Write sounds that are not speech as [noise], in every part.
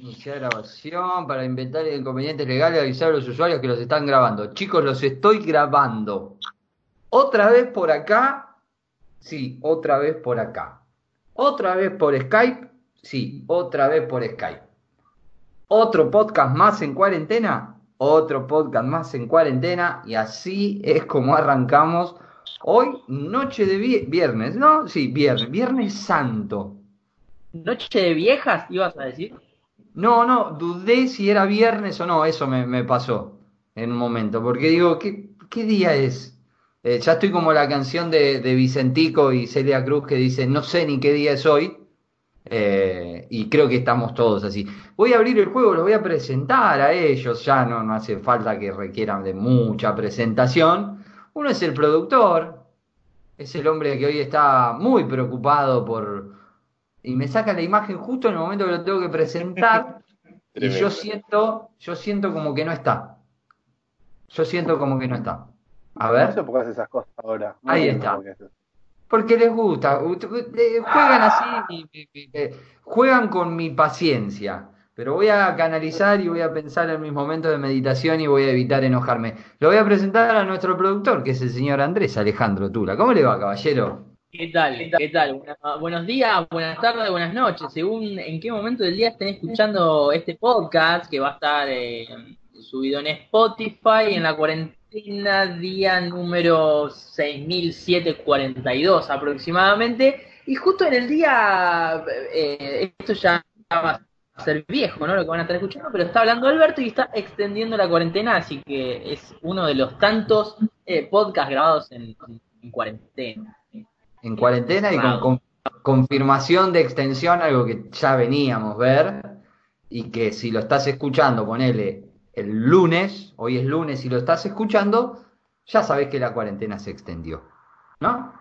Iniciar grabación para inventar inconvenientes legales y avisar a los usuarios que los están grabando. Chicos, los estoy grabando. Otra vez por acá. Sí, otra vez por acá. Otra vez por Skype. Sí, otra vez por Skype. Otro podcast más en cuarentena. Otro podcast más en cuarentena. Y así es como arrancamos hoy, noche de viernes. ¿No? Sí, viernes. Viernes santo. ¿Noche de viejas ibas a decir? No, no, dudé si era viernes o no, eso me, pasó en un momento, porque digo, ¿qué, día es? Eh, ya estoy como la canción de, Vicentico y Celia Cruz que dice, no sé ni qué día es hoy, eh, y creo que estamos todos así. Voy a abrir el juego, lo voy a presentar a ellos, ya no, no hace falta que requieran de mucha presentación. Uno es el productor, es el hombre que hoy está muy preocupado por, y me saca la imagen justo en el momento que lo tengo que presentar [laughs] y yo siento, yo siento como que no está. Yo siento como que no está. A ver. No sé por qué haces esas cosas ahora. Ahí está. Porque les gusta. Juegan así, juegan con mi paciencia. Pero voy a canalizar y voy a pensar en mis momentos de meditación y voy a evitar enojarme. Lo voy a presentar a nuestro productor, que es el señor Andrés Alejandro Tula. ¿Cómo le va, caballero? ¿Qué tal? ¿Qué tal? buenos días, buenas tardes, buenas noches, según en qué momento del día estén escuchando este podcast que va a estar eh, subido en Spotify en la cuarentena, día número 6742 aproximadamente. Y justo en el día, eh, esto ya va a ser viejo, ¿no? Lo que van a estar escuchando, pero está hablando Alberto y está extendiendo la cuarentena, así que es uno de los tantos eh, podcasts grabados en cuarentena en cuarentena y con, confirmación de extensión, algo que ya veníamos a ver y que si lo estás escuchando, ponele el lunes, hoy es lunes, y lo estás escuchando, ya sabes que la cuarentena se extendió, ¿no?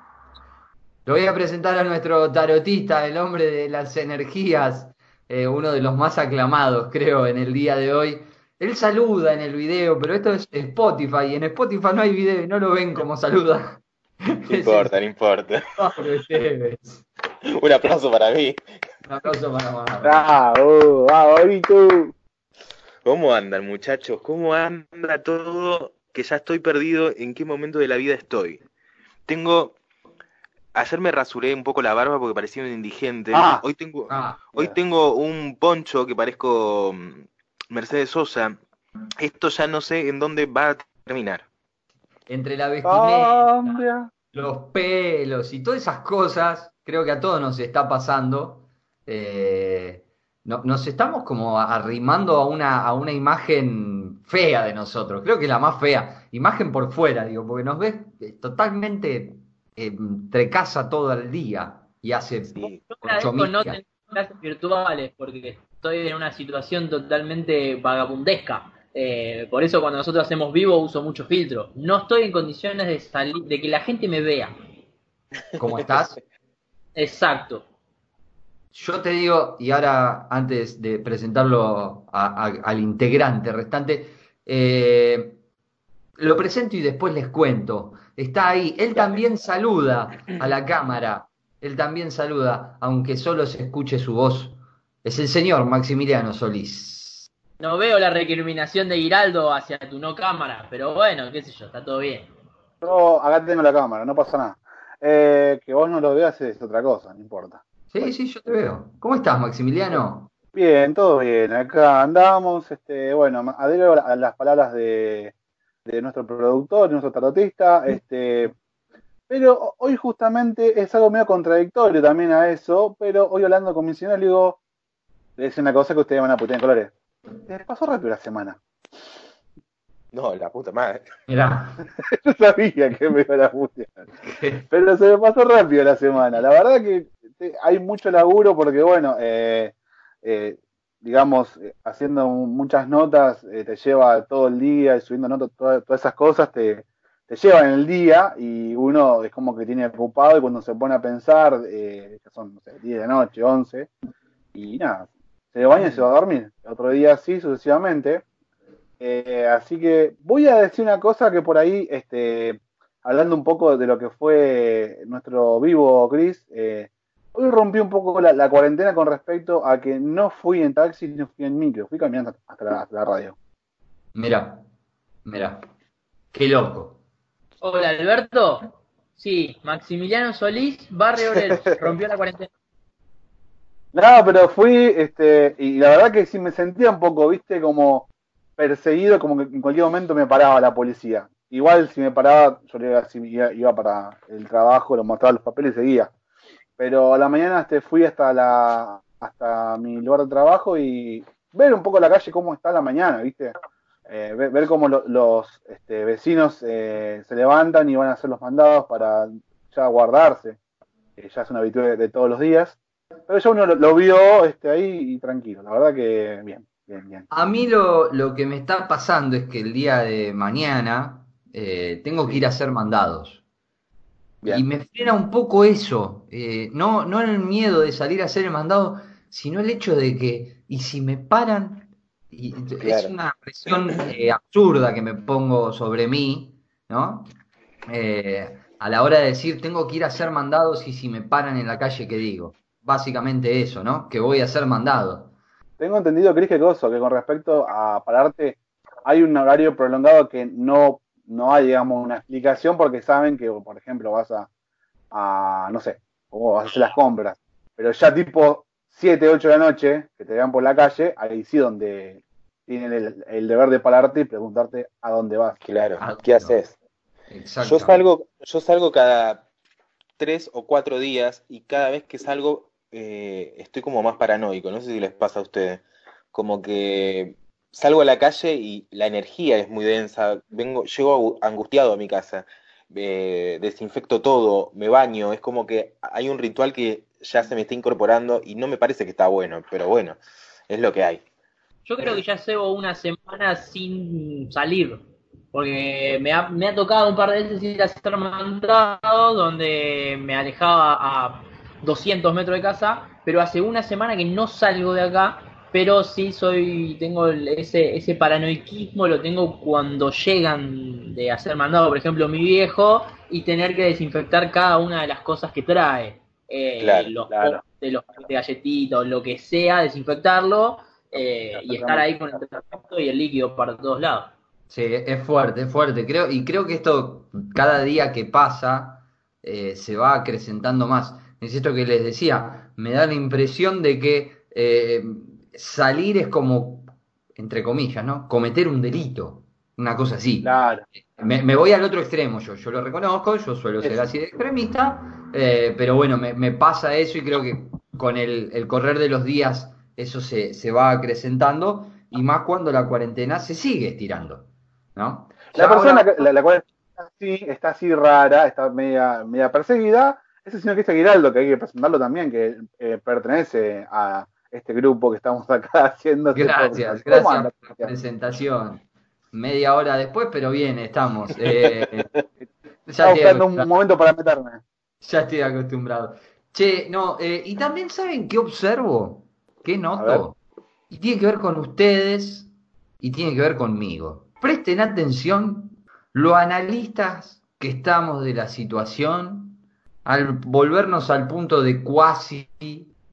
Lo voy a presentar a nuestro tarotista, el hombre de las energías, eh, uno de los más aclamados, creo, en el día de hoy. Él saluda en el video, pero esto es Spotify, y en Spotify no hay video y no lo ven como saluda. [laughs] No importa, no importa. [laughs] Un aplauso para mí. Un aplauso para mí. Bravo, bravo, ¿Cómo andan, muchachos? ¿Cómo anda todo? Que ya estoy perdido. ¿En qué momento de la vida estoy? Tengo. Ayer me rasuré un poco la barba porque parecía un indigente. Ah. hoy tengo, ah. hoy tengo un poncho que parezco mm, Mercedes Sosa. Esto ya no sé en dónde va a terminar entre la vestimenta, los pelos y todas esas cosas, creo que a todos nos está pasando. Eh, nos estamos como arrimando a una, a una imagen fea de nosotros, creo que la más fea, imagen por fuera, digo, porque nos ves eh, totalmente eh, entre casa todo el día y hace sí. Yo no tengo clases virtuales porque estoy en una situación totalmente vagabundesca. Eh, por eso cuando nosotros hacemos vivo uso mucho filtro. No estoy en condiciones de salir, de que la gente me vea. ¿Cómo estás? [laughs] Exacto. Yo te digo, y ahora antes de presentarlo al integrante restante, eh, lo presento y después les cuento. Está ahí, él también saluda a la cámara, él también saluda, aunque solo se escuche su voz. Es el señor Maximiliano Solís. No veo la recriminación de Giraldo hacia tu no cámara, pero bueno, qué sé yo, está todo bien. Yo acá tengo la cámara, no pasa nada. Eh, que vos no lo veas es otra cosa, no importa. Sí, sí, yo te veo. ¿Cómo estás, Maximiliano? Bien, todo bien. Acá andamos. Este, bueno, adhiero a las palabras de, nuestro productor, de nuestro tarotista. Este, pero hoy justamente es algo medio contradictorio también a eso. Pero hoy hablando con mi señora le digo, le dice una cosa que ustedes van a putear en colores. Te pasó rápido la semana. No, la puta madre. Mira. [laughs] Yo sabía que me iba a la puta. Pero se me pasó rápido la semana. La verdad que hay mucho laburo porque, bueno, eh, eh, digamos, eh, haciendo muchas notas te lleva todo el día y subiendo notas, todas, esas cosas te, te llevan el día y uno es como que tiene ocupado y cuando se pone a pensar, ya son, no sé, 10 de la noche, 11, y nada, se baña y se va a dormir. Otro día sí, sucesivamente. Eh, así que voy a decir una cosa que por ahí, este, hablando un poco de lo que fue nuestro vivo, Chris, eh, Hoy rompí un poco la, cuarentena con respecto a que no fui en taxi, no fui en micro, fui caminando hasta la, radio. Mira, mira, qué loco. Hola Alberto, sí, Maximiliano Solís, Barrio Obrero, [laughs] rompió la cuarentena. No, pero fui, este, y la verdad que sí me sentía un poco, viste, como perseguido, como que en cualquier momento me paraba la policía. Igual si me paraba, yo iba, iba para el trabajo, lo mostraba los papeles y seguía pero a la mañana este, fui hasta la hasta mi lugar de trabajo y ver un poco la calle cómo está la mañana, ¿viste? Eh, ver, cómo los este, vecinos eh, se levantan y van a hacer los mandados para ya guardarse, que ya es una habitual de, todos los días. Pero ya uno lo, vio este, ahí y tranquilo, la verdad que bien, bien, bien. A mí lo, lo que me está pasando es que el día de mañana eh, tengo que ir a hacer mandados. Y me frena un poco eso, eh, no, no el miedo de salir a hacer el mandado, sino el hecho de que, y si me paran, y es una presión eh, absurda que me pongo sobre mí, ¿no? Eh, a la hora de decir, tengo que ir a hacer mandados y si me paran en la calle, ¿qué digo? Básicamente eso, ¿no? Que voy a hacer mandado. Tengo entendido, Cris, que cosa, que con respecto a pararte, hay un horario prolongado que no no hay, digamos, una explicación porque saben que, por ejemplo, vas a, no sé, o vas a hacer las compras, pero ya tipo 7, 8 de la noche, que te vean por la calle, ahí sí donde tienen el, deber de pararte y preguntarte a dónde vas. Claro, ah, ¿qué haces? Yo salgo, yo salgo cada tres o cuatro días y cada vez que salgo eh, estoy como más paranoico, no sé si les pasa a ustedes, como que salgo a la calle y la energía es muy densa, vengo, llego angustiado a mi casa, eh, desinfecto todo, me baño, es como que hay un ritual que ya se me está incorporando y no me parece que está bueno, pero bueno, es lo que hay. Yo creo que ya llevo una semana sin salir, porque me ha, me ha tocado un par de veces ir a hacer mandado donde me alejaba a 200 metros de casa, pero hace una semana que no salgo de acá pero sí soy, tengo ese, ese paranoiquismo, lo tengo cuando llegan de hacer mandado, por ejemplo, mi viejo, y tener que desinfectar cada una de las cosas que trae. Eh, los de los de galletitos, lo que sea, desinfectarlo eh, y estar ahí con el desinfecto y el líquido para todos lados. Sí, es fuerte, es fuerte. Creo, y creo que esto, cada día que pasa, eh, se va acrecentando más. Es esto que les decía, me da la impresión de que salir es como, entre comillas, ¿no? Cometer un delito, una cosa así. Claro. Me, voy al otro extremo, yo, yo lo reconozco, yo suelo ser así de extremista, eh, pero bueno, me, pasa eso y creo que con el, correr de los días eso se, se, va acrecentando y más cuando la cuarentena se sigue estirando, ¿no? La persona la, cual está así, está así rara, está media, media perseguida, es el señor Cristian Giraldo, que hay que presentarlo también, que eh, pertenece a, este grupo que estamos [laughs] acá haciendo. Gracias, gracias por la presentación. Media hora después, pero bien, estamos. [laughs] Eh, ya buscando un momento para meterme. Ya estoy acostumbrado. Che, no, eh, y también saben qué observo, qué noto. Y tiene que ver con ustedes y tiene que ver conmigo. Presten atención los analistas que estamos de la situación al volvernos al punto de cuasi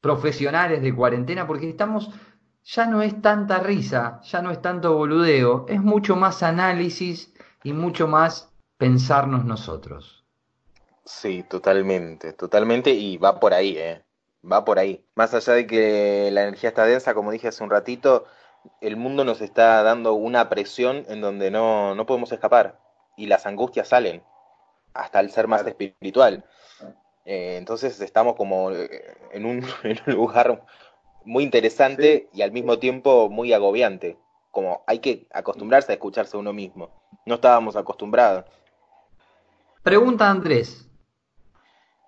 profesionales de cuarentena, porque estamos, ya no es tanta risa, ya no es tanto boludeo, es mucho más análisis y mucho más pensarnos nosotros. Sí, totalmente, totalmente, y va por ahí, ¿eh? Va por ahí. Más allá de que la energía está densa, como dije hace un ratito, el mundo nos está dando una presión en donde no, no podemos escapar, y las angustias salen, hasta el ser más espiritual. Eh, entonces estamos como eh, en un, [laughs] lugar muy interesante y al mismo tiempo muy agobiante. Como hay que acostumbrarse a escucharse a uno mismo. No estábamos acostumbrados. Pregunta Andrés.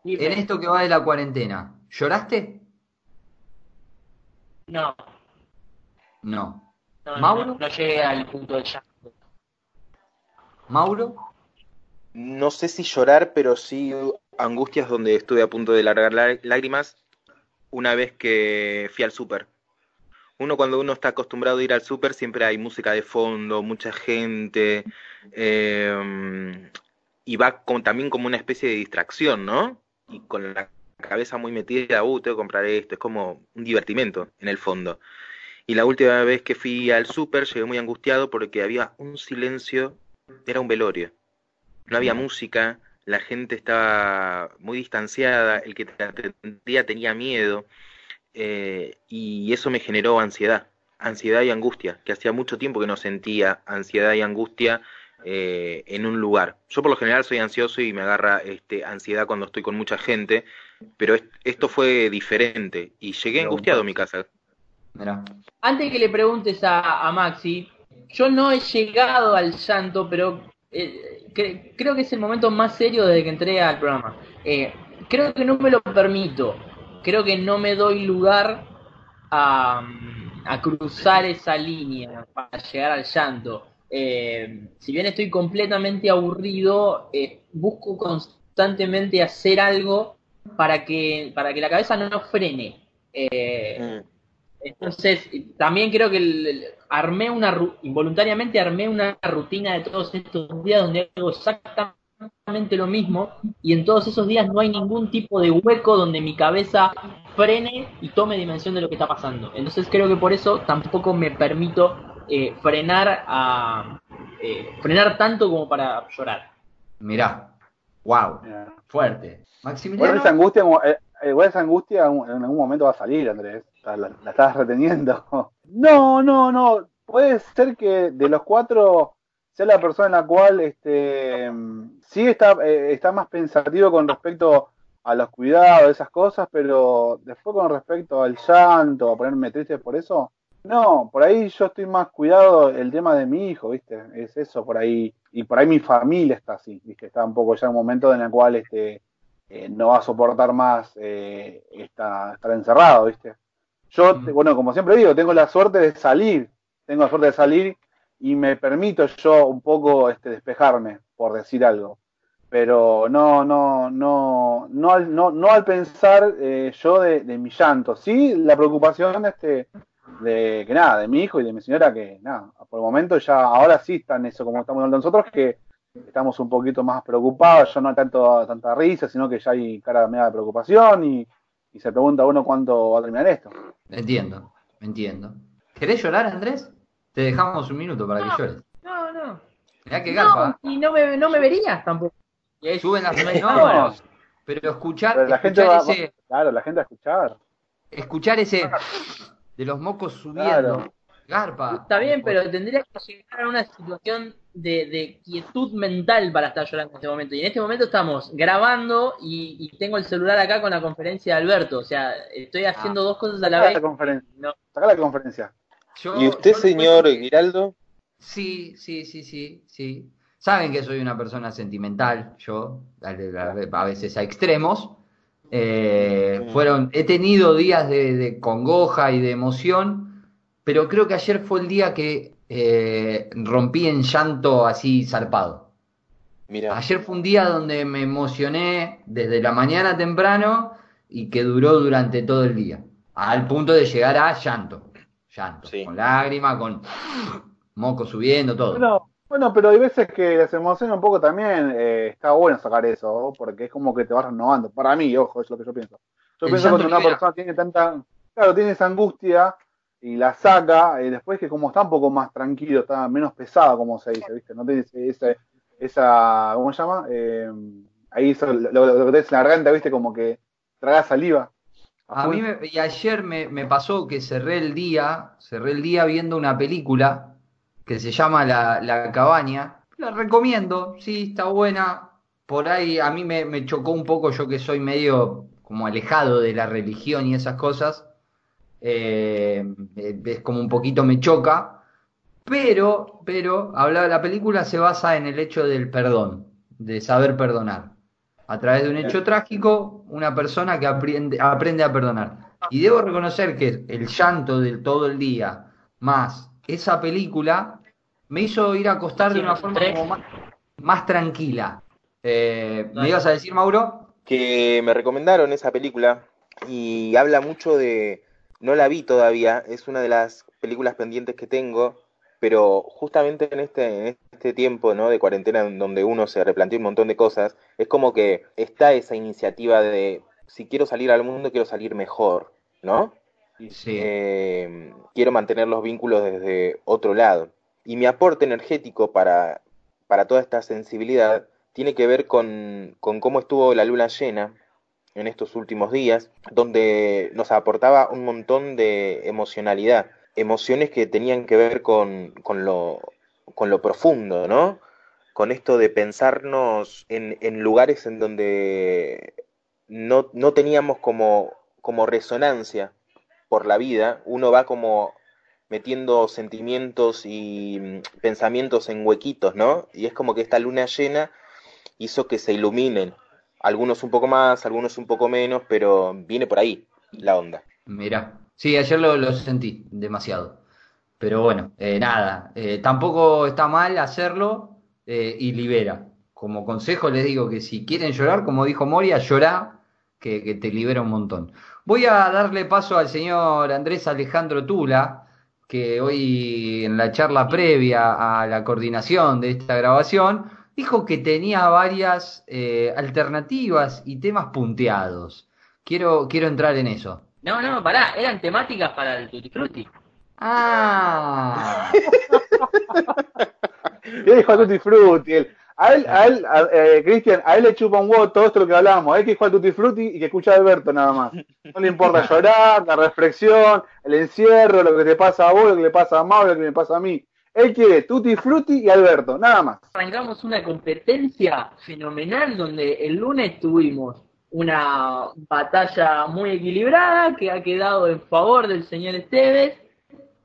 En esto que va de la cuarentena, ¿lloraste? No. No. ¿Mauro? No, llegué al punto de llanto. ¿Mauro? No sé si llorar, pero sí angustias donde estuve a punto de largar lágrimas una vez que fui al súper. Uno cuando uno está acostumbrado a ir al súper siempre hay música de fondo, mucha gente, em, y va también como una especie de distracción, ¿no? Y con la cabeza muy metida, uh, tengo que comprar esto, es como un divertimento en el fondo. Y la última vez que fui al súper llegué muy angustiado porque había un silencio, era un velorio. No había música, la gente estaba muy distanciada, el que te atendía tenía miedo, eh, y eso me generó ansiedad, ansiedad y angustia, que hacía mucho tiempo que no sentía ansiedad y angustia eh, en un lugar. Yo por lo general soy ansioso y me agarra este, ansiedad cuando estoy con mucha gente, pero esto fue diferente y llegué angustiado a mi casa. Antes que le preguntes a, Maxi, yo no he llegado al llanto, pero eh, creo que es el momento más serio desde que entré al programa. Eh, creo que no me lo permito. Creo que no me doy lugar a, cruzar esa línea para llegar al llanto. Eh, si bien estoy completamente aburrido, busco constantemente hacer algo para que, para que la cabeza no nos frene. Mm. Entonces, también creo que armé una, involuntariamente armé una rutina de todos estos días donde hago exactamente lo mismo y en todos esos días no hay ningún tipo de hueco donde mi cabeza frene y tome dimensión de lo que está pasando. Entonces creo que por eso tampoco me permito eh, frenar a eh, frenar tanto como para llorar. Mirá, wow, fuerte. Maximiliano. esa angustia, eh, esa angustia en algún momento va a salir, Andrés la, estabas reteniendo. [laughs] No, no, no. Puede ser que de los cuatro sea la persona en la cual este, sí está, eh, está más pensativo con respecto a los cuidados, esas cosas, pero después con respecto al llanto, a ponerme triste por eso, no, por ahí yo estoy más cuidado el tema de mi hijo, ¿viste? Es eso por ahí. Y por ahí mi familia está así, ¿viste? Está un poco ya en un momento en el cual este, eh, no va a soportar más eh, estar encerrado, ¿viste? Yo, bueno, como siempre digo, tengo la suerte de salir, tengo la suerte de salir y me permito yo un poco este, despejarme, por decir algo. Pero no, no, no, no al, no, no al pensar eh, yo de, mi llanto, sí la preocupación este, de que nada, de mi hijo y de mi señora, que nada, por el momento ya ahora sí están eso como estamos hablando nosotros, que estamos un poquito más preocupados, yo no tanto tanta risa, sino que ya hay cara media de preocupación y, y se pregunta uno cuánto va a terminar esto. Entiendo, entiendo. ¿Querés llorar, Andrés? Te dejamos un minuto para que llores. No, no. Mirá que garpa. No, y no me, no me verías tampoco. Y Suben las no, pero escuchar, la gente va, ese, claro, la gente a escuchar. Escuchar ese de los mocos subiendo. Garpa. Está bien, pero tendría que llegar a una situación de, quietud mental para estar llorando en este momento. Y en este momento estamos grabando y, tengo el celular acá con la conferencia de Alberto. O sea, estoy ah. haciendo dos cosas a la vez. La conferencia. No. Saca la conferencia. ¿Y usted, señor Giraldo? Sí, sí, sí, sí, sí. Saben que soy una persona sentimental, yo, a veces a extremos. Eh, fueron, he tenido días de congoja y de emoción, pero creo que ayer fue el día que eh, rompí en llanto así zarpado. Mira. Ayer fue un día donde me emocioné desde la mañana temprano y que duró durante todo el día, al punto de llegar a llanto. Llanto, con lágrimas, con moco subiendo, todo. Bueno, pero hay veces que se emociona un poco también, eh, está bueno sacar eso, porque es como que te vas renovando. Para mí, ojo, es lo que yo pienso. Yo pienso que cuando una persona tiene tanta, claro, tiene esa angustia, y la saca, y después que como está un poco más tranquilo, está menos pesada, como se dice, ¿viste? No tiene ese, esa, ¿cómo se llama? Eh, ahí lo, que te en la garganta, ¿viste? Como que traga saliva. A mí y ayer me, me, pasó que cerré el día, cerré el día viendo una película que se llama La, la Cabaña. La recomiendo, sí, está buena. Por ahí a mí me, me chocó un poco, yo que soy medio como alejado de la religión y esas cosas eh, es como un poquito me choca, pero, pero habla, la película se basa en el hecho del perdón, de saber perdonar. A través de un hecho trágico, una persona que aprende, aprende a perdonar. Y debo reconocer que el llanto del todo el día, más esa película, me hizo ir a acostar de una forma como más, tranquila. Eh, ¿Me ibas a decir, Mauro? Que me recomendaron esa película y habla mucho de, no la vi todavía, es una de las películas pendientes que tengo, pero justamente en este, en este tiempo ¿no? de cuarentena donde uno se replantea un montón de cosas, es como que está esa iniciativa de si quiero salir al mundo, quiero salir mejor, ¿no? Sí. Eh, quiero mantener los vínculos desde otro lado. Y mi aporte energético para, para toda esta sensibilidad tiene que ver con, con cómo estuvo la luna llena en estos últimos días, donde nos aportaba un montón de emocionalidad, emociones que tenían que ver con, con, lo, con lo profundo, ¿no? Con esto de pensarnos en, en lugares en donde no, no teníamos como, como resonancia por la vida, uno va como metiendo sentimientos y mm, pensamientos en huequitos, ¿no? Y es como que esta luna llena hizo que se iluminen, algunos un poco más, algunos un poco menos, pero viene por ahí la onda. Mira, sí, ayer lo, lo sentí demasiado. Pero bueno, eh, nada, eh, tampoco está mal hacerlo eh, y libera. Como consejo les digo que si quieren llorar, como dijo Moria, llorá, que, que te libera un montón. Voy a darle paso al señor Andrés Alejandro Tula, que hoy en la charla previa a la coordinación de esta grabación dijo que tenía varias eh, alternativas y temas punteados. Quiero, quiero entrar en eso. No, no, pará, eran temáticas para el Tutti Frutti. Ah, [laughs] ¿Qué dijo a Tutti Frutti? Él- a él, a él, a- eh, Cristian, a él le chupa un huevo todo esto lo que hablamos. A él que dijo a Tutti Frutti y que escucha a Alberto nada más. No le importa [laughs] llorar, la reflexión, el encierro, lo que te pasa a vos, lo que le pasa a Mauro, lo que me pasa a mí. Él quiere Tutti Frutti y Alberto, nada más. Arrancamos una competencia fenomenal donde el lunes tuvimos una batalla muy equilibrada que ha quedado en favor del señor Esteves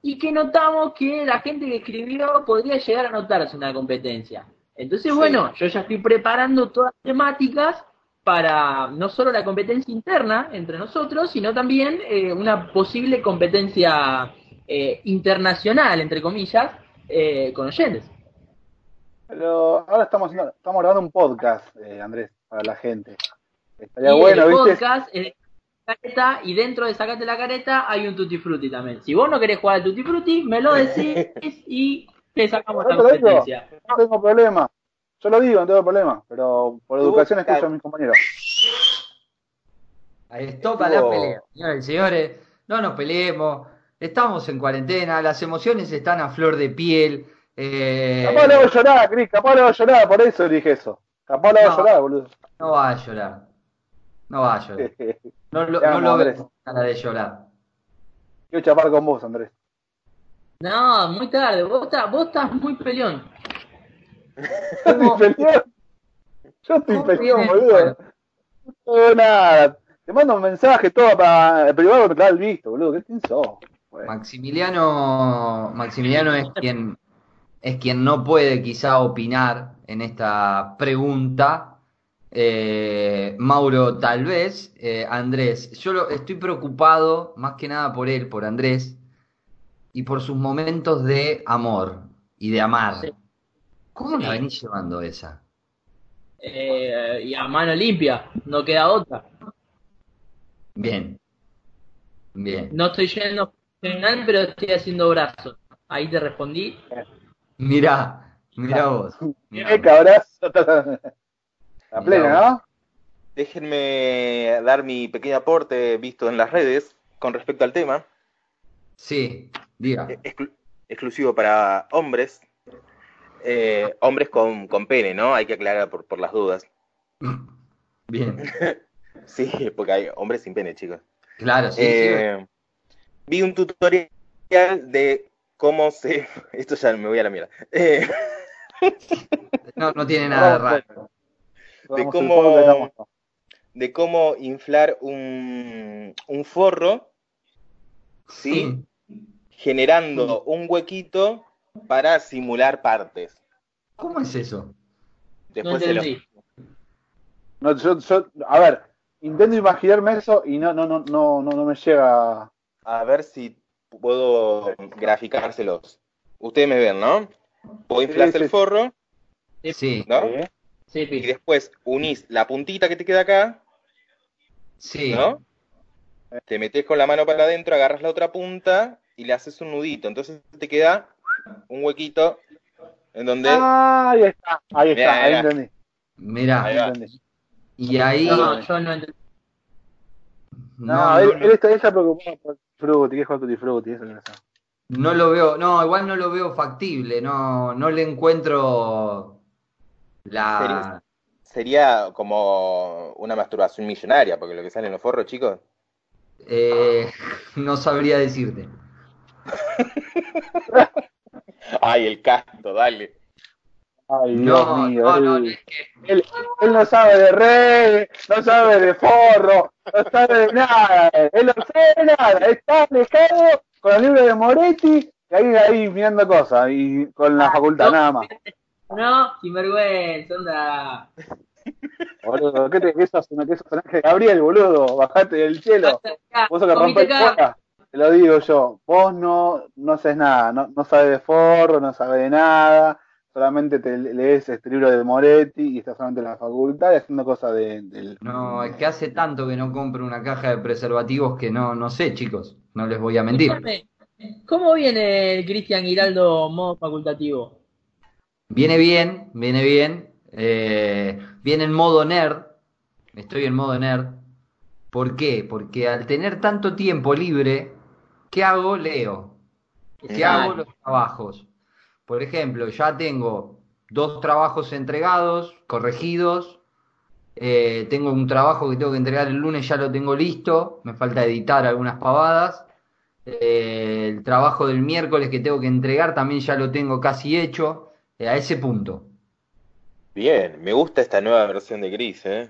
y que notamos que la gente que escribió podría llegar a notarse una competencia. Entonces, bueno, yo ya estoy preparando todas las temáticas para no solo la competencia interna entre nosotros, sino también eh, una posible competencia eh, internacional, entre comillas, eh, con oyentes. Pero ahora estamos, haciendo- estamos grabando un podcast, eh, Andrés, para la gente. Estaría y bueno, el ¿viste? podcast es careta y dentro de Sacate la Careta hay un Tutti Frutti también. Si vos no querés jugar al Tutti Frutti, me lo decís [laughs] y te sacamos la digo. competencia. No tengo problema. Yo lo digo, no tengo problema. Pero por educación escucho claro. a mis compañeros. ahí stop a la pelea. Señores, señores, no nos peleemos. Estamos en cuarentena, las emociones están a flor de piel. eh, Capaz le hago llorar, Cris, capaz le hago llorar, por eso dije eso. Capaz le hago No. llorar, boludo. no va a llorar. No va a llorar. [laughs] No, lo- Te no lo con cara de llorar. Quiero chapar con vos, Andrés. No, muy tarde, vos, estás- vos estás muy peleón. Yo [laughs] ¿Cómo- estoy peleón. Yo estoy peleón, boludo. No, nada. Te mando un mensaje todo para el privado me trae el visto, boludo. ¿Qué quién sos? Maximiliano, Maximiliano es quien es quien no puede quizá opinar en esta pregunta. Eh, Mauro, tal vez. Eh, Andrés, yo lo- estoy preocupado más que nada por él, por Andrés, y por sus momentos de amor y de amar. Sí. ¿Cómo la venís llevando esa? Eh, y a mano limpia, no queda otra. Bien. Bien. No estoy yendo profesional, pero estoy haciendo brazos. Ahí te respondí. Mirá, mirá vos. mirá cabrazo. La plena, ¿no? Déjenme dar mi pequeño aporte visto en las redes con respecto al tema, Sí, diga. eh, exclu- exclusivo para hombres, eh, hombres con, con pene, ¿no? Hay que aclarar por, por las dudas. Bien. [laughs] Sí, porque hay hombres sin pene, chicos. Claro, sí, sí. Vi un tutorial de cómo se... [laughs] Esto ya me voy a la mierda. Eh, No, no tiene nada de [laughs] raro. de cómo- de cómo inflar un, un forro, ¿sí? Generando un huequito para simular partes. ¿Cómo es eso? No Después se lo- entendí. No, yo, yo, a ver, intento imaginarme eso y no, no, no, no, no, no me llega. A ver si puedo graficárselos. Ustedes me ven, ¿no? Vos inflás Sí, sí. el forro, Sí, ¿no? Sí, Y después unís la puntita que te queda acá, sí. ¿no? Te metes con la mano para adentro, agarras la otra punta y le haces un nudito. Entonces te queda un huequito en donde... Ah, ahí está, ahí está, Mirá, ahí mirá. entendí. Mirá, Ahí entendí. y ahí, No, yo no entendí. No, él, él, está, ella preocupado por Fruity, que es Tutti Frutti, eso que no No lo veo, no, igual no lo veo factible, no, no le encuentro la... Sería, sería como una masturbación millonaria, porque lo que sale en los forros, chicos. Eh, [laughs] no sabría decirte. [laughs] Ay, el canto, dale. Ay, No, Dios mío, no, él, no, es que él, él no sabe de reggae, no sabe de forro, no sabe de nada, él no sabe de nada, está alejado con el libro de Moretti y ahí, ahí mirando cosas y con la facultad, no. nada más. No, sinvergüenza, onda. Boludo, ¿qué te qué sos? ¿Qué sos? Ángel Gabriel, boludo, bajate del cielo. Vos sos que rompés bola. Te lo digo yo, vos no, no haces nada, no, no sabes de forro, no sabes de nada, solamente te lees este libro de Moretti y estás solamente en la facultad y haciendo cosas de, del... no, es que hace tanto que no compro una caja de preservativos que no, no sé, chicos, no les voy a mentir. ¿Cómo viene el Cristian Giraldo modo facultativo? Viene bien, viene bien. eh, viene en modo nerd. Estoy en modo nerd. ¿Por qué? Porque al tener tanto tiempo libre, ¿qué hago? Leo. ¿Qué hago? Los trabajos. Por ejemplo, ya tengo dos trabajos entregados, corregidos. eh, tengo un trabajo que tengo que entregar el lunes, ya lo tengo listo. Me falta editar algunas pavadas. Eh, el trabajo del miércoles que tengo que entregar también ya lo tengo casi hecho. eh, a ese punto. Bien, me gusta esta nueva versión de Gris, ¿eh?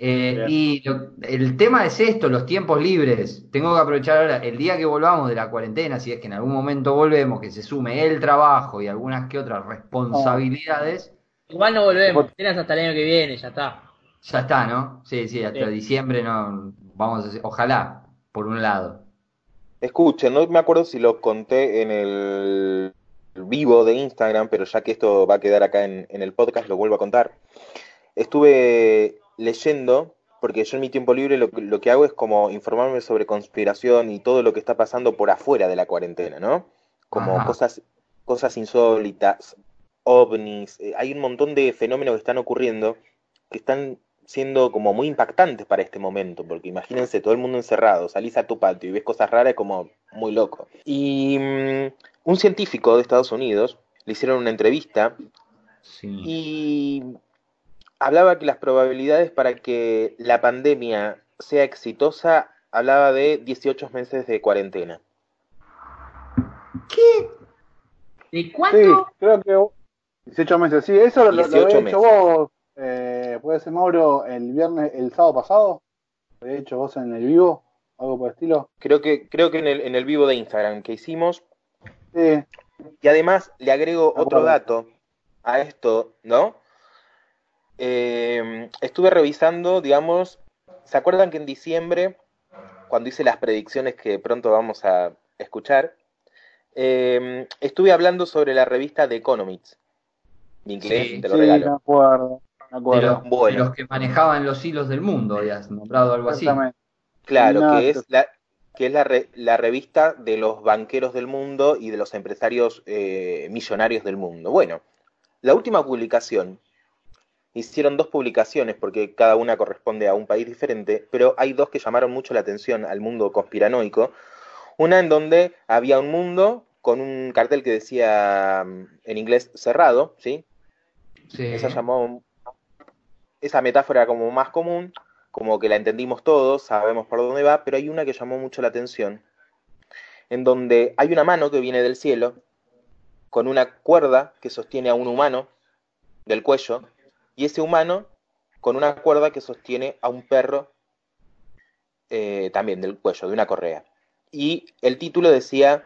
Eh, y lo- el tema es esto, los tiempos libres. Tengo que aprovechar ahora, el día que volvamos de la cuarentena, si es que en algún momento volvemos, que se sume el trabajo y algunas que otras responsabilidades, Igual no volvemos, tienes hasta el año que viene, ya está. ya está, ¿no? Sí, sí, hasta Sí. diciembre no, vamos a hacer- ojalá, por un lado. Escuchen, no me acuerdo si lo conté en el vivo de Instagram, pero ya que esto va a quedar acá en, en el podcast, lo vuelvo a contar. Estuve leyendo, porque yo en mi tiempo libre lo, que- lo que hago es como informarme sobre conspiración y todo lo que está pasando por afuera de la cuarentena, ¿no? Como Ajá. cosas, cosas insólitas, ovnis, eh, hay un montón de fenómenos que están ocurriendo que están siendo como muy impactantes para este momento, porque imagínense todo el mundo encerrado, salís a tu patio y ves cosas raras, como muy loco. Y mm, un científico de Estados Unidos le hicieron una entrevista Sí. y hablaba que las probabilidades para que la pandemia sea exitosa, hablaba de 18 meses de cuarentena. ¿Qué? ¿De Sí, cuánto? creo que 18 meses, sí, eso lo, lo 18 había hecho meses. vos, eh, puede ser Mauro, el viernes, el sábado pasado, lo había hecho vos en el vivo, algo por el estilo. Creo que, creo que en el, en el vivo de Instagram que hicimos, Sí, Y además le agrego otro dato a esto, ¿no? Eh, estuve revisando, digamos, ¿se acuerdan que en diciembre, cuando hice las predicciones que pronto vamos a escuchar, eh, estuve hablando sobre la revista The Economics? Mi inglés, Sí, te lo sí, me regalo. acuerdo, me De acuerdo. los, de Bueno. los que manejaban los hilos del mundo, habías nombrado algo así. Claro, No, que te- es la, que es la, re- la revista de los banqueros del mundo y de los empresarios eh, millonarios del mundo. Bueno, la última publicación, hicieron dos publicaciones porque cada una corresponde a un país diferente, pero hay dos que llamaron mucho la atención al mundo conspiranoico. Una en donde había un mundo con un cartel que decía mm, en inglés cerrado, ¿sí? Sí. Esa llamó esa metáfora como más común, como que la entendimos todos, sabemos por dónde va, pero hay una que llamó mucho la atención, en donde hay una mano que viene del cielo, con una cuerda que sostiene a un humano del cuello, y ese humano con una cuerda que sostiene a un perro eh, también del cuello, de una correa. Y el título decía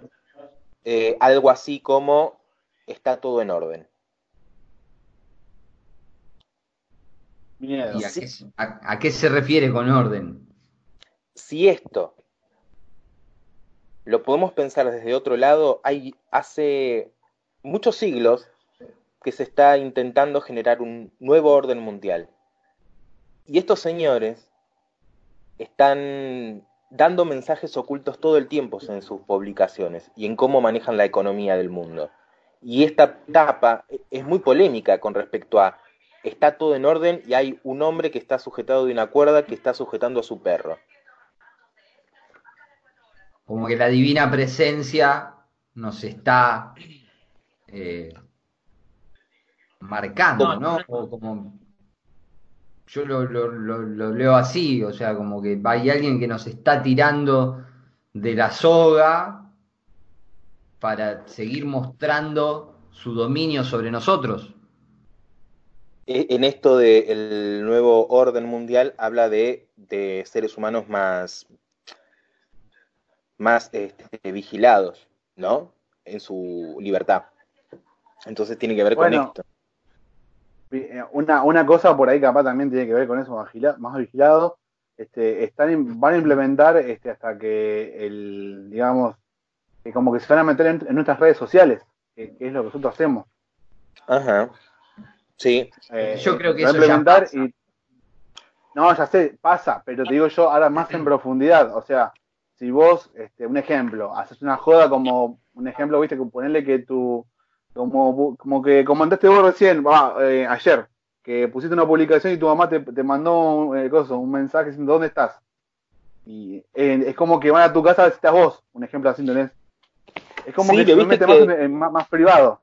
eh, algo así como está todo en orden. Miedo. ¿Y a qué, a qué se refiere con orden? si esto lo podemos pensar desde otro lado, hay hace muchos siglos que se está intentando generar un nuevo orden mundial. Y estos señores están dando mensajes ocultos todo el tiempo en sus publicaciones y en cómo manejan la economía del mundo. Y esta etapa es muy polémica con respecto a está todo en orden y hay un hombre que está sujetado de una cuerda que está sujetando a su perro. como que la divina presencia nos está eh, marcando, ¿no? O como yo lo, lo, leo así, o sea, como que hay alguien que nos está tirando de la soga para seguir mostrando su dominio sobre nosotros. E, en esto del nuevo orden mundial habla de, seres humanos más, más este, vigilados, ¿no? En su libertad. Entonces tiene que ver con esto. Eh, una, una cosa por ahí capaz también tiene que ver con eso, más vigilado. Este, están, van a implementar este, hasta que el, digamos, que como que se van a meter en, nuestras redes sociales, que, es lo que nosotros hacemos. Ajá. Sí. Eh, yo creo que eso implementar Y, no, ya sé, pasa, pero te digo yo ahora más en profundidad. O sea, si vos, este, un ejemplo, haces una joda como, un ejemplo, viste, que ponerle que tu, como, como que comentaste vos recién, eh, ayer, que pusiste una publicación y tu mamá te, mandó un, eh, un mensaje diciendo dónde estás. Y eh, es como que van a tu casa a ver si estás vos, un ejemplo así, ¿entendés? Es como que te mete más, más, privado.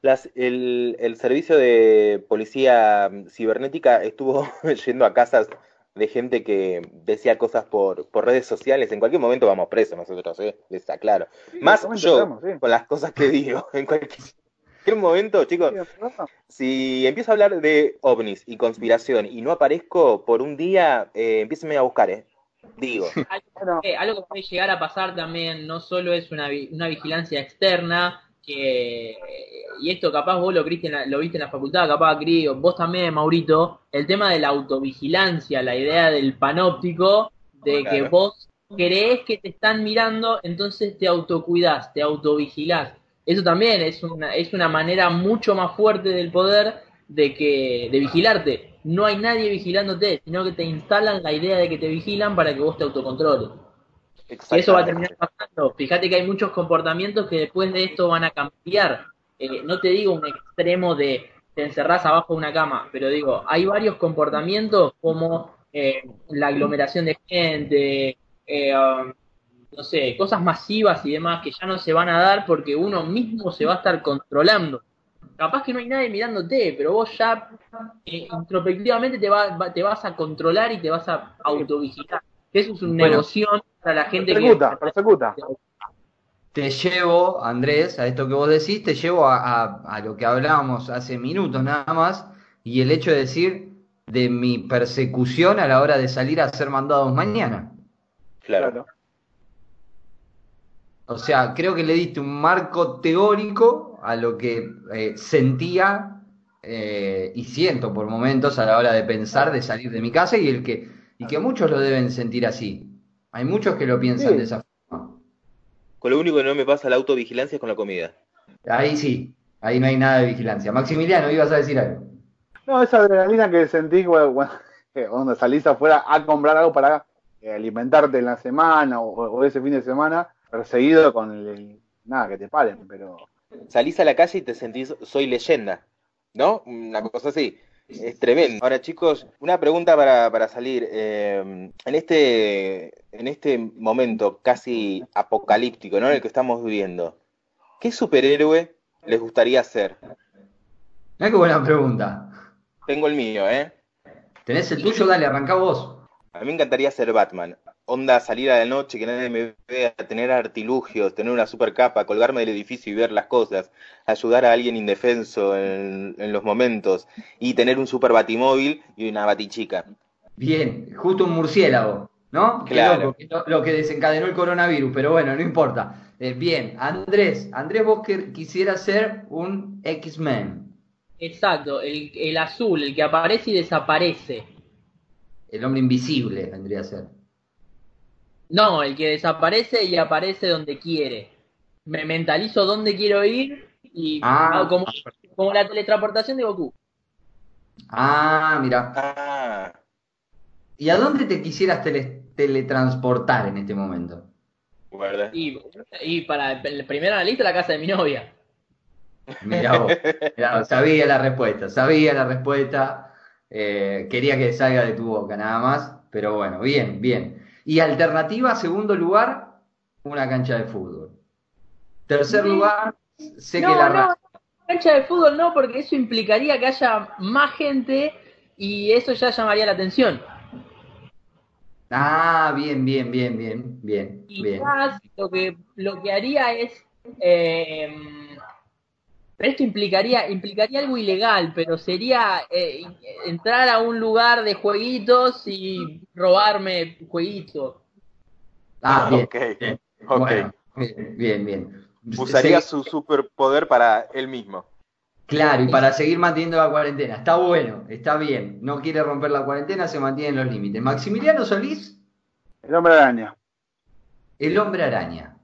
Las, el, el servicio de policía cibernética estuvo [laughs] yendo a casas de gente que decía cosas por, por redes sociales. En cualquier momento vamos presos nosotros, ¿eh? les aclaro. Más yo, con las cosas que digo. [laughs] En cualquier momento, chicos, si empiezo a hablar de ovnis y conspiración y no aparezco por un día, eh, a buscar, ¿eh? Digo. [laughs] Algo que, algo que puede llegar a pasar también no solo es una, una vigilancia externa, que, y esto capaz vos lo, viste en la, lo viste en la facultad, capaz Cris, vos también, Maurito, el tema de la autovigilancia, la idea del panóptico, de que vos crees que te están mirando, entonces te autocuidás, te autovigilás. Eso también es una, es una manera mucho más fuerte del poder de que de vigilarte. No hay nadie vigilándote, sino que te instalan la idea de que te vigilan para que vos te autocontroles. Y eso va a terminar Fíjate que hay muchos comportamientos que después de esto van a cambiar. Eh, no te digo un extremo de te encerrás abajo de una cama, pero digo, hay varios comportamientos como eh, la aglomeración de gente, eh, um, no sé, cosas masivas y demás que ya no se van a dar porque uno mismo se va a estar controlando. Capaz que no hay nadie mirándote, pero vos ya introspectivamente te, te vas a controlar y te vas a autovigilar. Eso es una negocio para la gente persecuta, que... Persecuta. Te llevo, Andrés, a esto que vos decís, te llevo a, lo que hablábamos hace minutos nada más, y el hecho de decir de mi persecución a la hora de salir a ser mandados mañana. Claro. O sea, creo que le diste un marco teórico a lo que eh, sentía eh, y siento por momentos a la hora de pensar de salir de mi casa y el que y que muchos lo deben sentir así. Hay muchos que lo piensan de esa forma. Con lo único que no me pasa la autovigilancia es con la comida. Ahí sí, ahí no hay nada de vigilancia. Maximiliano, ibas a decir algo. No, esa adrenalina que sentís [laughs] cuando, salís afuera a comprar algo para eh, alimentarte en la semana o, ese fin de semana, perseguido con el, nada, que te paren, pero... Salís a la calle y te sentís, soy leyenda, ¿no? Una cosa así. Es tremendo. Ahora, chicos, una pregunta para, para salir. Eh, en, este, en este momento casi apocalíptico, ¿no? En el que estamos viviendo, ¿qué superhéroe les gustaría ser? Qué buena pregunta. Tengo el mío, ¿eh? ¿Tenés el tuyo? Dale, arranca vos. A mí me encantaría ser Batman onda salir a la noche, que nadie me vea, tener artilugios, tener una super capa, colgarme del edificio y ver las cosas, ayudar a alguien indefenso en, los momentos y tener un super batimóvil y una batichica. Bien, justo un murciélago, ¿no? Claro. lo, que desencadenó el coronavirus, pero bueno, no importa. Eh, bien, Andrés, Andrés, vos que quisieras ser un X-Men. Exacto, el, el azul, el que aparece y desaparece. El hombre invisible vendría a ser. No, el que desaparece y aparece donde quiere. Me mentalizo dónde quiero ir y ah. como, la teletransportación de Goku. Ah, mira. Ah. ¿Y a dónde te quisieras teletransportar en este momento? Y, y, para el primero en la lista la casa de mi novia. Mira vos, sabía la respuesta, sabía la respuesta. Eh, quería que salga de tu boca nada más, pero bueno, bien, bien. Y alternativa, segundo lugar. una cancha de fútbol. Tercer lugar, sé No, que la no, cancha de fútbol no, porque eso implicaría que haya más gente y eso ya llamaría la atención. Ah, bien, bien, bien, bien, bien, bien. Quizás lo que, lo que haría es. eh, pero esto implicaría, implicaría algo ilegal, pero sería eh, entrar a un lugar de jueguitos y robarme jueguitos. Ah, bien, Ok, bien. ok. Bueno, bien, bien, bien. Usaría Se- su superpoder para él mismo. Claro, y para seguir manteniendo la cuarentena. Está bueno, está bien. No quiere romper la cuarentena, se mantiene en los límites. Maximiliano Solís, El hombre araña. el hombre araña.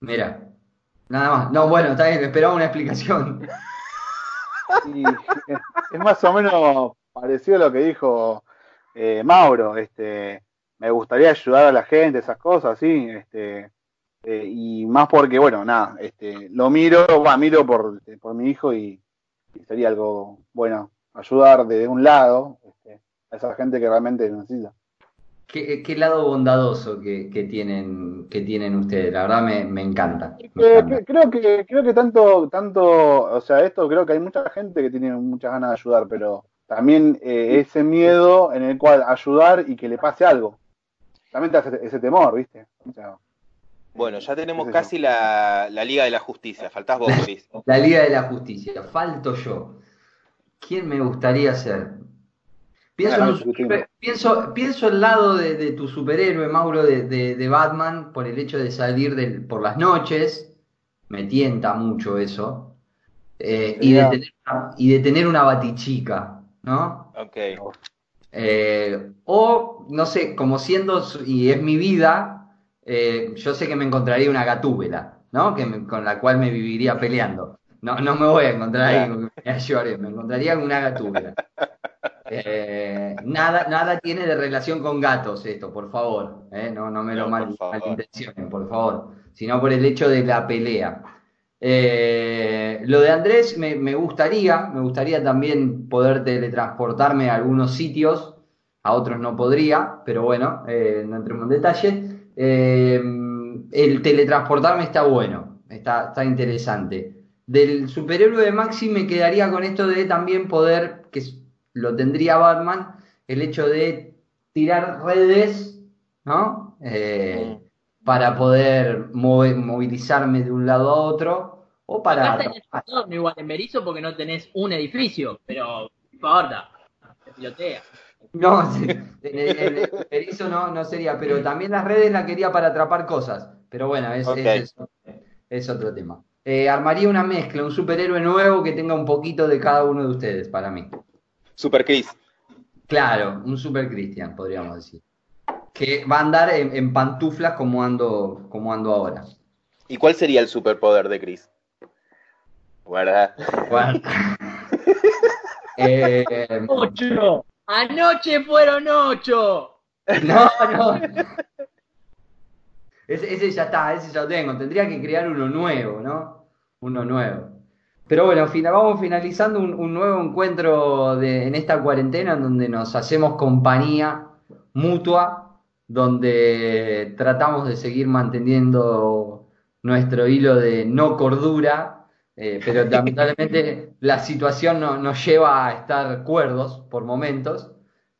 Mira, nada más. No, bueno, está bien, esperaba una explicación. Y es, más o menos parecido a lo que dijo eh, Mauro. Este, me gustaría ayudar a la gente, esas cosas, sí. Este, eh, y más porque, bueno, nada, este, lo miro, va, miro por, por mi hijo y, y sería algo bueno ayudar de un lado este, a esa gente que realmente necesita. Qué, qué lado bondadoso que, que tienen, que tienen ustedes. La verdad me, me encanta. me Eh, encanta. que- creo que creo que tanto tanto o sea esto creo que hay mucha gente que tiene muchas ganas de ayudar pero también eh, ese miedo en el cual ayudar y que le pase algo también te hace ese temor viste O sea, Bueno, ya tenemos casi la, la Liga de la Justicia. Faltás vos, [laughs] Chris. La Liga de la Justicia. Falto yo. ¿Quién me gustaría ser? Pienso, en un Ah, sí, super- pienso, pienso el lado de, de tu superhéroe, Mauro, de, de- de Batman, por el hecho de salir del- por las noches. Me tienta mucho eso. Eh, y, de tener una, y de tener una batichica, ¿no? Ok. Eh, o, no sé, como siendo, su- y es mi vida, eh, yo sé que me encontraría una gatúbela, ¿no? Que me- con la cual me viviría peleando. No, no me voy a encontrar ahí con que me llore, me encontraría con una gatúbela. [laughs] Eh, nada, nada tiene de relación con gatos esto, por favor. ¿eh? No, no me lo mal, por favor. malintencionen, por favor. Sino por el hecho de la pelea. Eh, lo de Andrés me, me gustaría, me gustaría también poder teletransportarme a algunos sitios, a otros no podría, pero bueno, no entremos en detalle. El teletransportarme está bueno, está, está interesante. Del superhéroe de Maxi me quedaría con esto de también poder, que lo tendría Batman, el hecho de tirar redes, ¿no? Eh, para poder movilizarme de un lado a otro o para... Acá tenés un entorno igual en Berizo porque no tenés un edificio, pero no importa, se pilotea. No, en el, en el erizo no, no sería, pero también las redes las quería para atrapar cosas. Pero bueno, es, Ok. es- es- es otro tema. Eh, armaría una mezcla, un superhéroe nuevo que tenga un poquito de cada uno de ustedes para mí. Super Chris. Claro, un super Christian, podríamos decir. Que va a andar en, en pantuflas como ando, como ando ahora. ¿Y cuál sería el superpoder de Chris? ¿Verdad? Bueno. [laughs] Eh, ¡Ocho! ¡Anoche fueron ocho! No, no. Ese, ese ya está, ese ya lo tengo. Tendría que crear uno nuevo, ¿no? Uno nuevo. Pero bueno, vamos finalizando un, un nuevo encuentro de, en esta cuarentena en donde nos hacemos compañía mutua, donde tratamos de seguir manteniendo nuestro hilo de no cordura, eh, pero [laughs] lamentablemente la situación no- nos lleva a estar cuerdos por momentos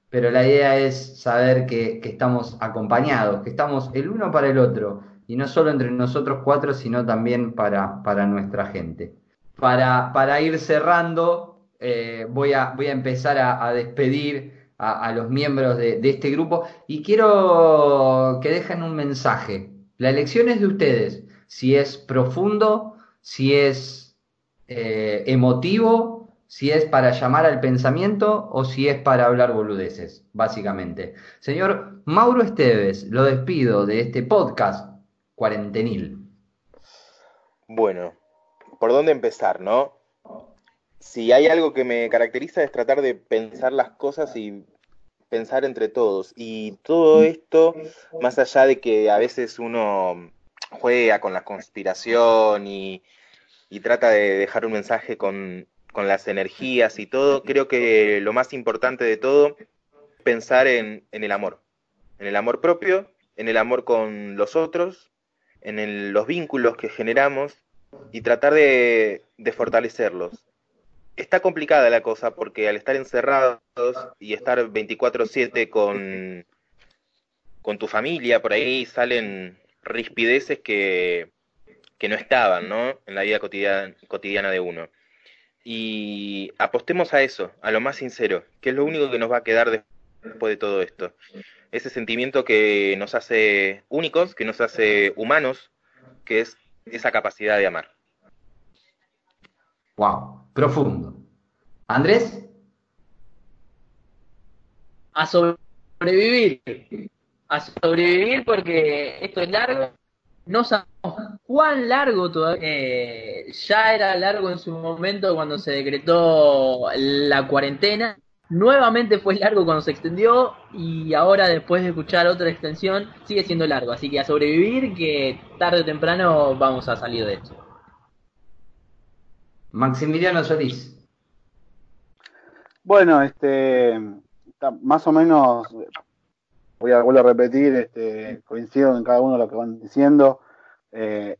pero la idea es saber que, que estamos acompañados, que estamos el uno para el otro, y no solo entre nosotros cuatro, sino también para, para nuestra gente. Para, para ir cerrando, eh, voy, a, voy a empezar a, despedir a, a los miembros de, de este grupo y quiero que dejen un mensaje. La elección es de ustedes, si es profundo, si es eh, emotivo, si es para llamar al pensamiento o si es para hablar boludeces, básicamente. Señor Mauro Esteves, lo despido de este podcast cuarentenil. Bueno, ¿por dónde empezar, no? Si hay algo que me caracteriza es tratar de pensar las cosas y pensar entre todos. Y todo esto, más allá de que a veces uno juega con la conspiración y, y trata de dejar un mensaje con, con las energías y todo, creo que lo más importante de todo, pensar en, en el amor, en el amor propio, en el amor con los otros en los vínculos que generamos y tratar de, fortalecerlos. Está complicada la cosa porque al estar encerrados y estar 24/7 con, con tu familia, por ahí salen rispideces que, que no estaban ¿no? en la vida cotidiana, cotidiana de uno. Y apostemos a eso, a lo más sincero, que es lo único que nos va a quedar después de todo esto. Ese sentimiento que nos hace únicos, que nos hace humanos, que es esa capacidad de amar. Wow, profundo. Andrés. A sobrevivir. A sobrevivir porque esto es largo. No sabemos cuán largo todavía. Eh, ya era largo en su momento cuando se decretó la cuarentena. Nuevamente fue largo cuando se extendió y ahora después de escuchar otra extensión sigue siendo largo. Así que a sobrevivir que tarde o temprano vamos a salir de esto. Maximiliano Solís. Bueno, este, más o menos, voy a, volver a repetir, este, coincido en cada uno de lo que van diciendo. Eh,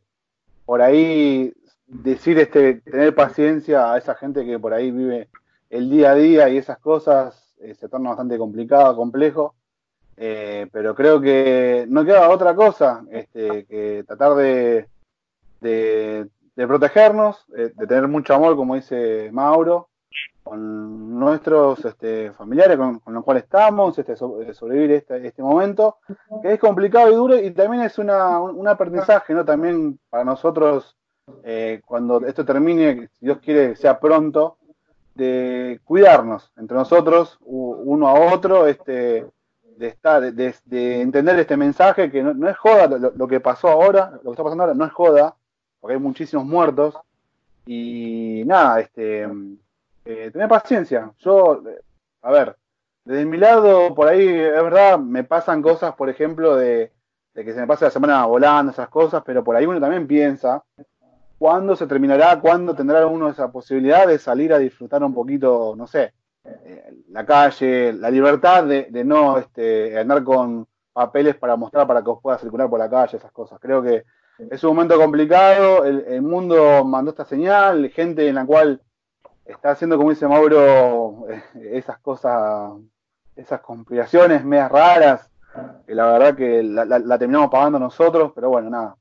por ahí decir, este, tener paciencia a esa gente que por ahí vive el día a día y esas cosas eh, se torna bastante complicado, complejo. Eh, pero creo que no queda otra cosa este, que tratar de, de protegernos, eh, de tener mucho amor, como dice Mauro, con nuestros este, familiares con, los cuales estamos, este, sobrevivir este, este momento, que es complicado y duro y también es una, un aprendizaje, ¿no? También para nosotros, cuando esto termine, si Dios quiere que sea pronto, de cuidarnos entre nosotros, uno a otro, este, de estar, de, entender este mensaje que no, es joda lo, que pasó ahora, lo que está pasando ahora no es joda, porque hay muchísimos muertos. Y nada, este, eh, tener paciencia. Yo, a ver, desde mi lado, por ahí, es verdad, me pasan cosas, por ejemplo, de, que se me pase la semana volando, esas cosas, pero por ahí uno también piensa cuándo se terminará, cuándo tendrá uno esa posibilidad de salir a disfrutar un poquito, no sé, eh, la calle, la libertad de, no este, andar con papeles para mostrar para que os pueda circular por la calle, esas cosas. Creo que es un momento complicado, el, mundo mandó esta señal, gente en la cual está haciendo, como dice Mauro, eh, esas cosas, esas conspiraciones medias raras, que la verdad que la, terminamos pagando nosotros, pero bueno, nada.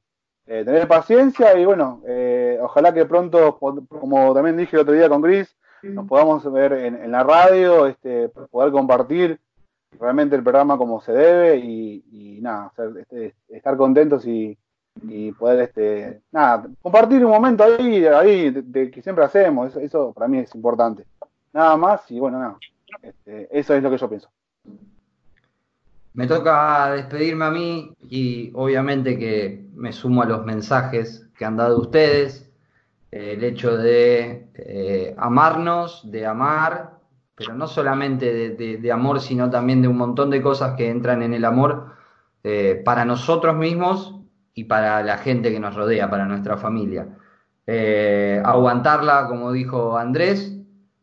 Eh, tener paciencia y bueno, eh, ojalá que pronto, como también dije el otro día con Chris, nos podamos ver en, la radio, este, poder compartir realmente el programa como se debe y, nada, este, estar contentos y, y poder este nada compartir un momento ahí ahí de, que siempre hacemos eso, para mí es importante. Nada más y bueno nada este, eso es lo que yo pienso me toca despedirme a mí y obviamente que me sumo a los mensajes que han dado ustedes el hecho de eh, amarnos de amar pero no solamente de, amor sino también de un montón de cosas que entran en el amor eh, para nosotros mismos y para la gente que nos rodea, para nuestra familia. Eh, aguantarla, como dijo Andrés,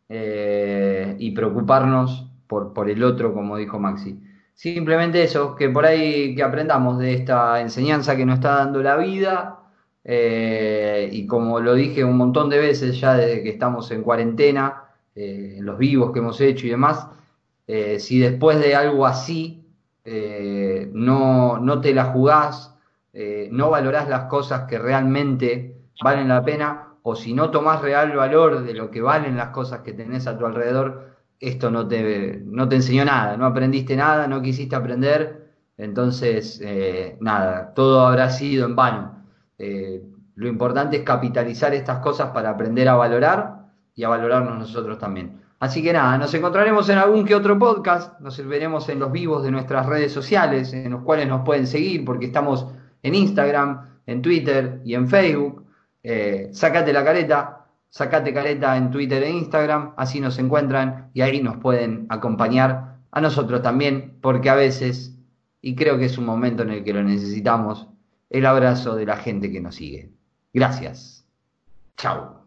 eh, y preocuparnos por, por el otro, como dijo Maxi. Simplemente eso, que por ahí que aprendamos de esta enseñanza que nos está dando la vida, eh, y como lo dije un montón de veces ya desde que estamos en cuarentena, en los vivos que hemos hecho y demás, si después de algo así no, no te la jugás, eh, no valorás las cosas que realmente valen la pena, o si no tomás real valor de lo que valen las cosas que tenés a tu alrededor, esto no te, no te enseñó nada, no aprendiste nada, no quisiste aprender, entonces eh, nada, todo habrá sido en vano. Eh, lo importante es capitalizar estas cosas para aprender a valorar y a valorarnos nosotros también. Así que nada, nos encontraremos en algún que otro podcast, nos veremos en los vivos de nuestras redes sociales, en los cuales nos pueden seguir, porque estamos en Instagram, en Twitter y en Facebook. Eh, sacate la careta, sacate careta en Twitter e Instagram, así nos encuentran y ahí nos pueden acompañar a nosotros también, porque a veces, y creo que es un momento en el que lo necesitamos, el abrazo de la gente que nos sigue. Gracias. Chao.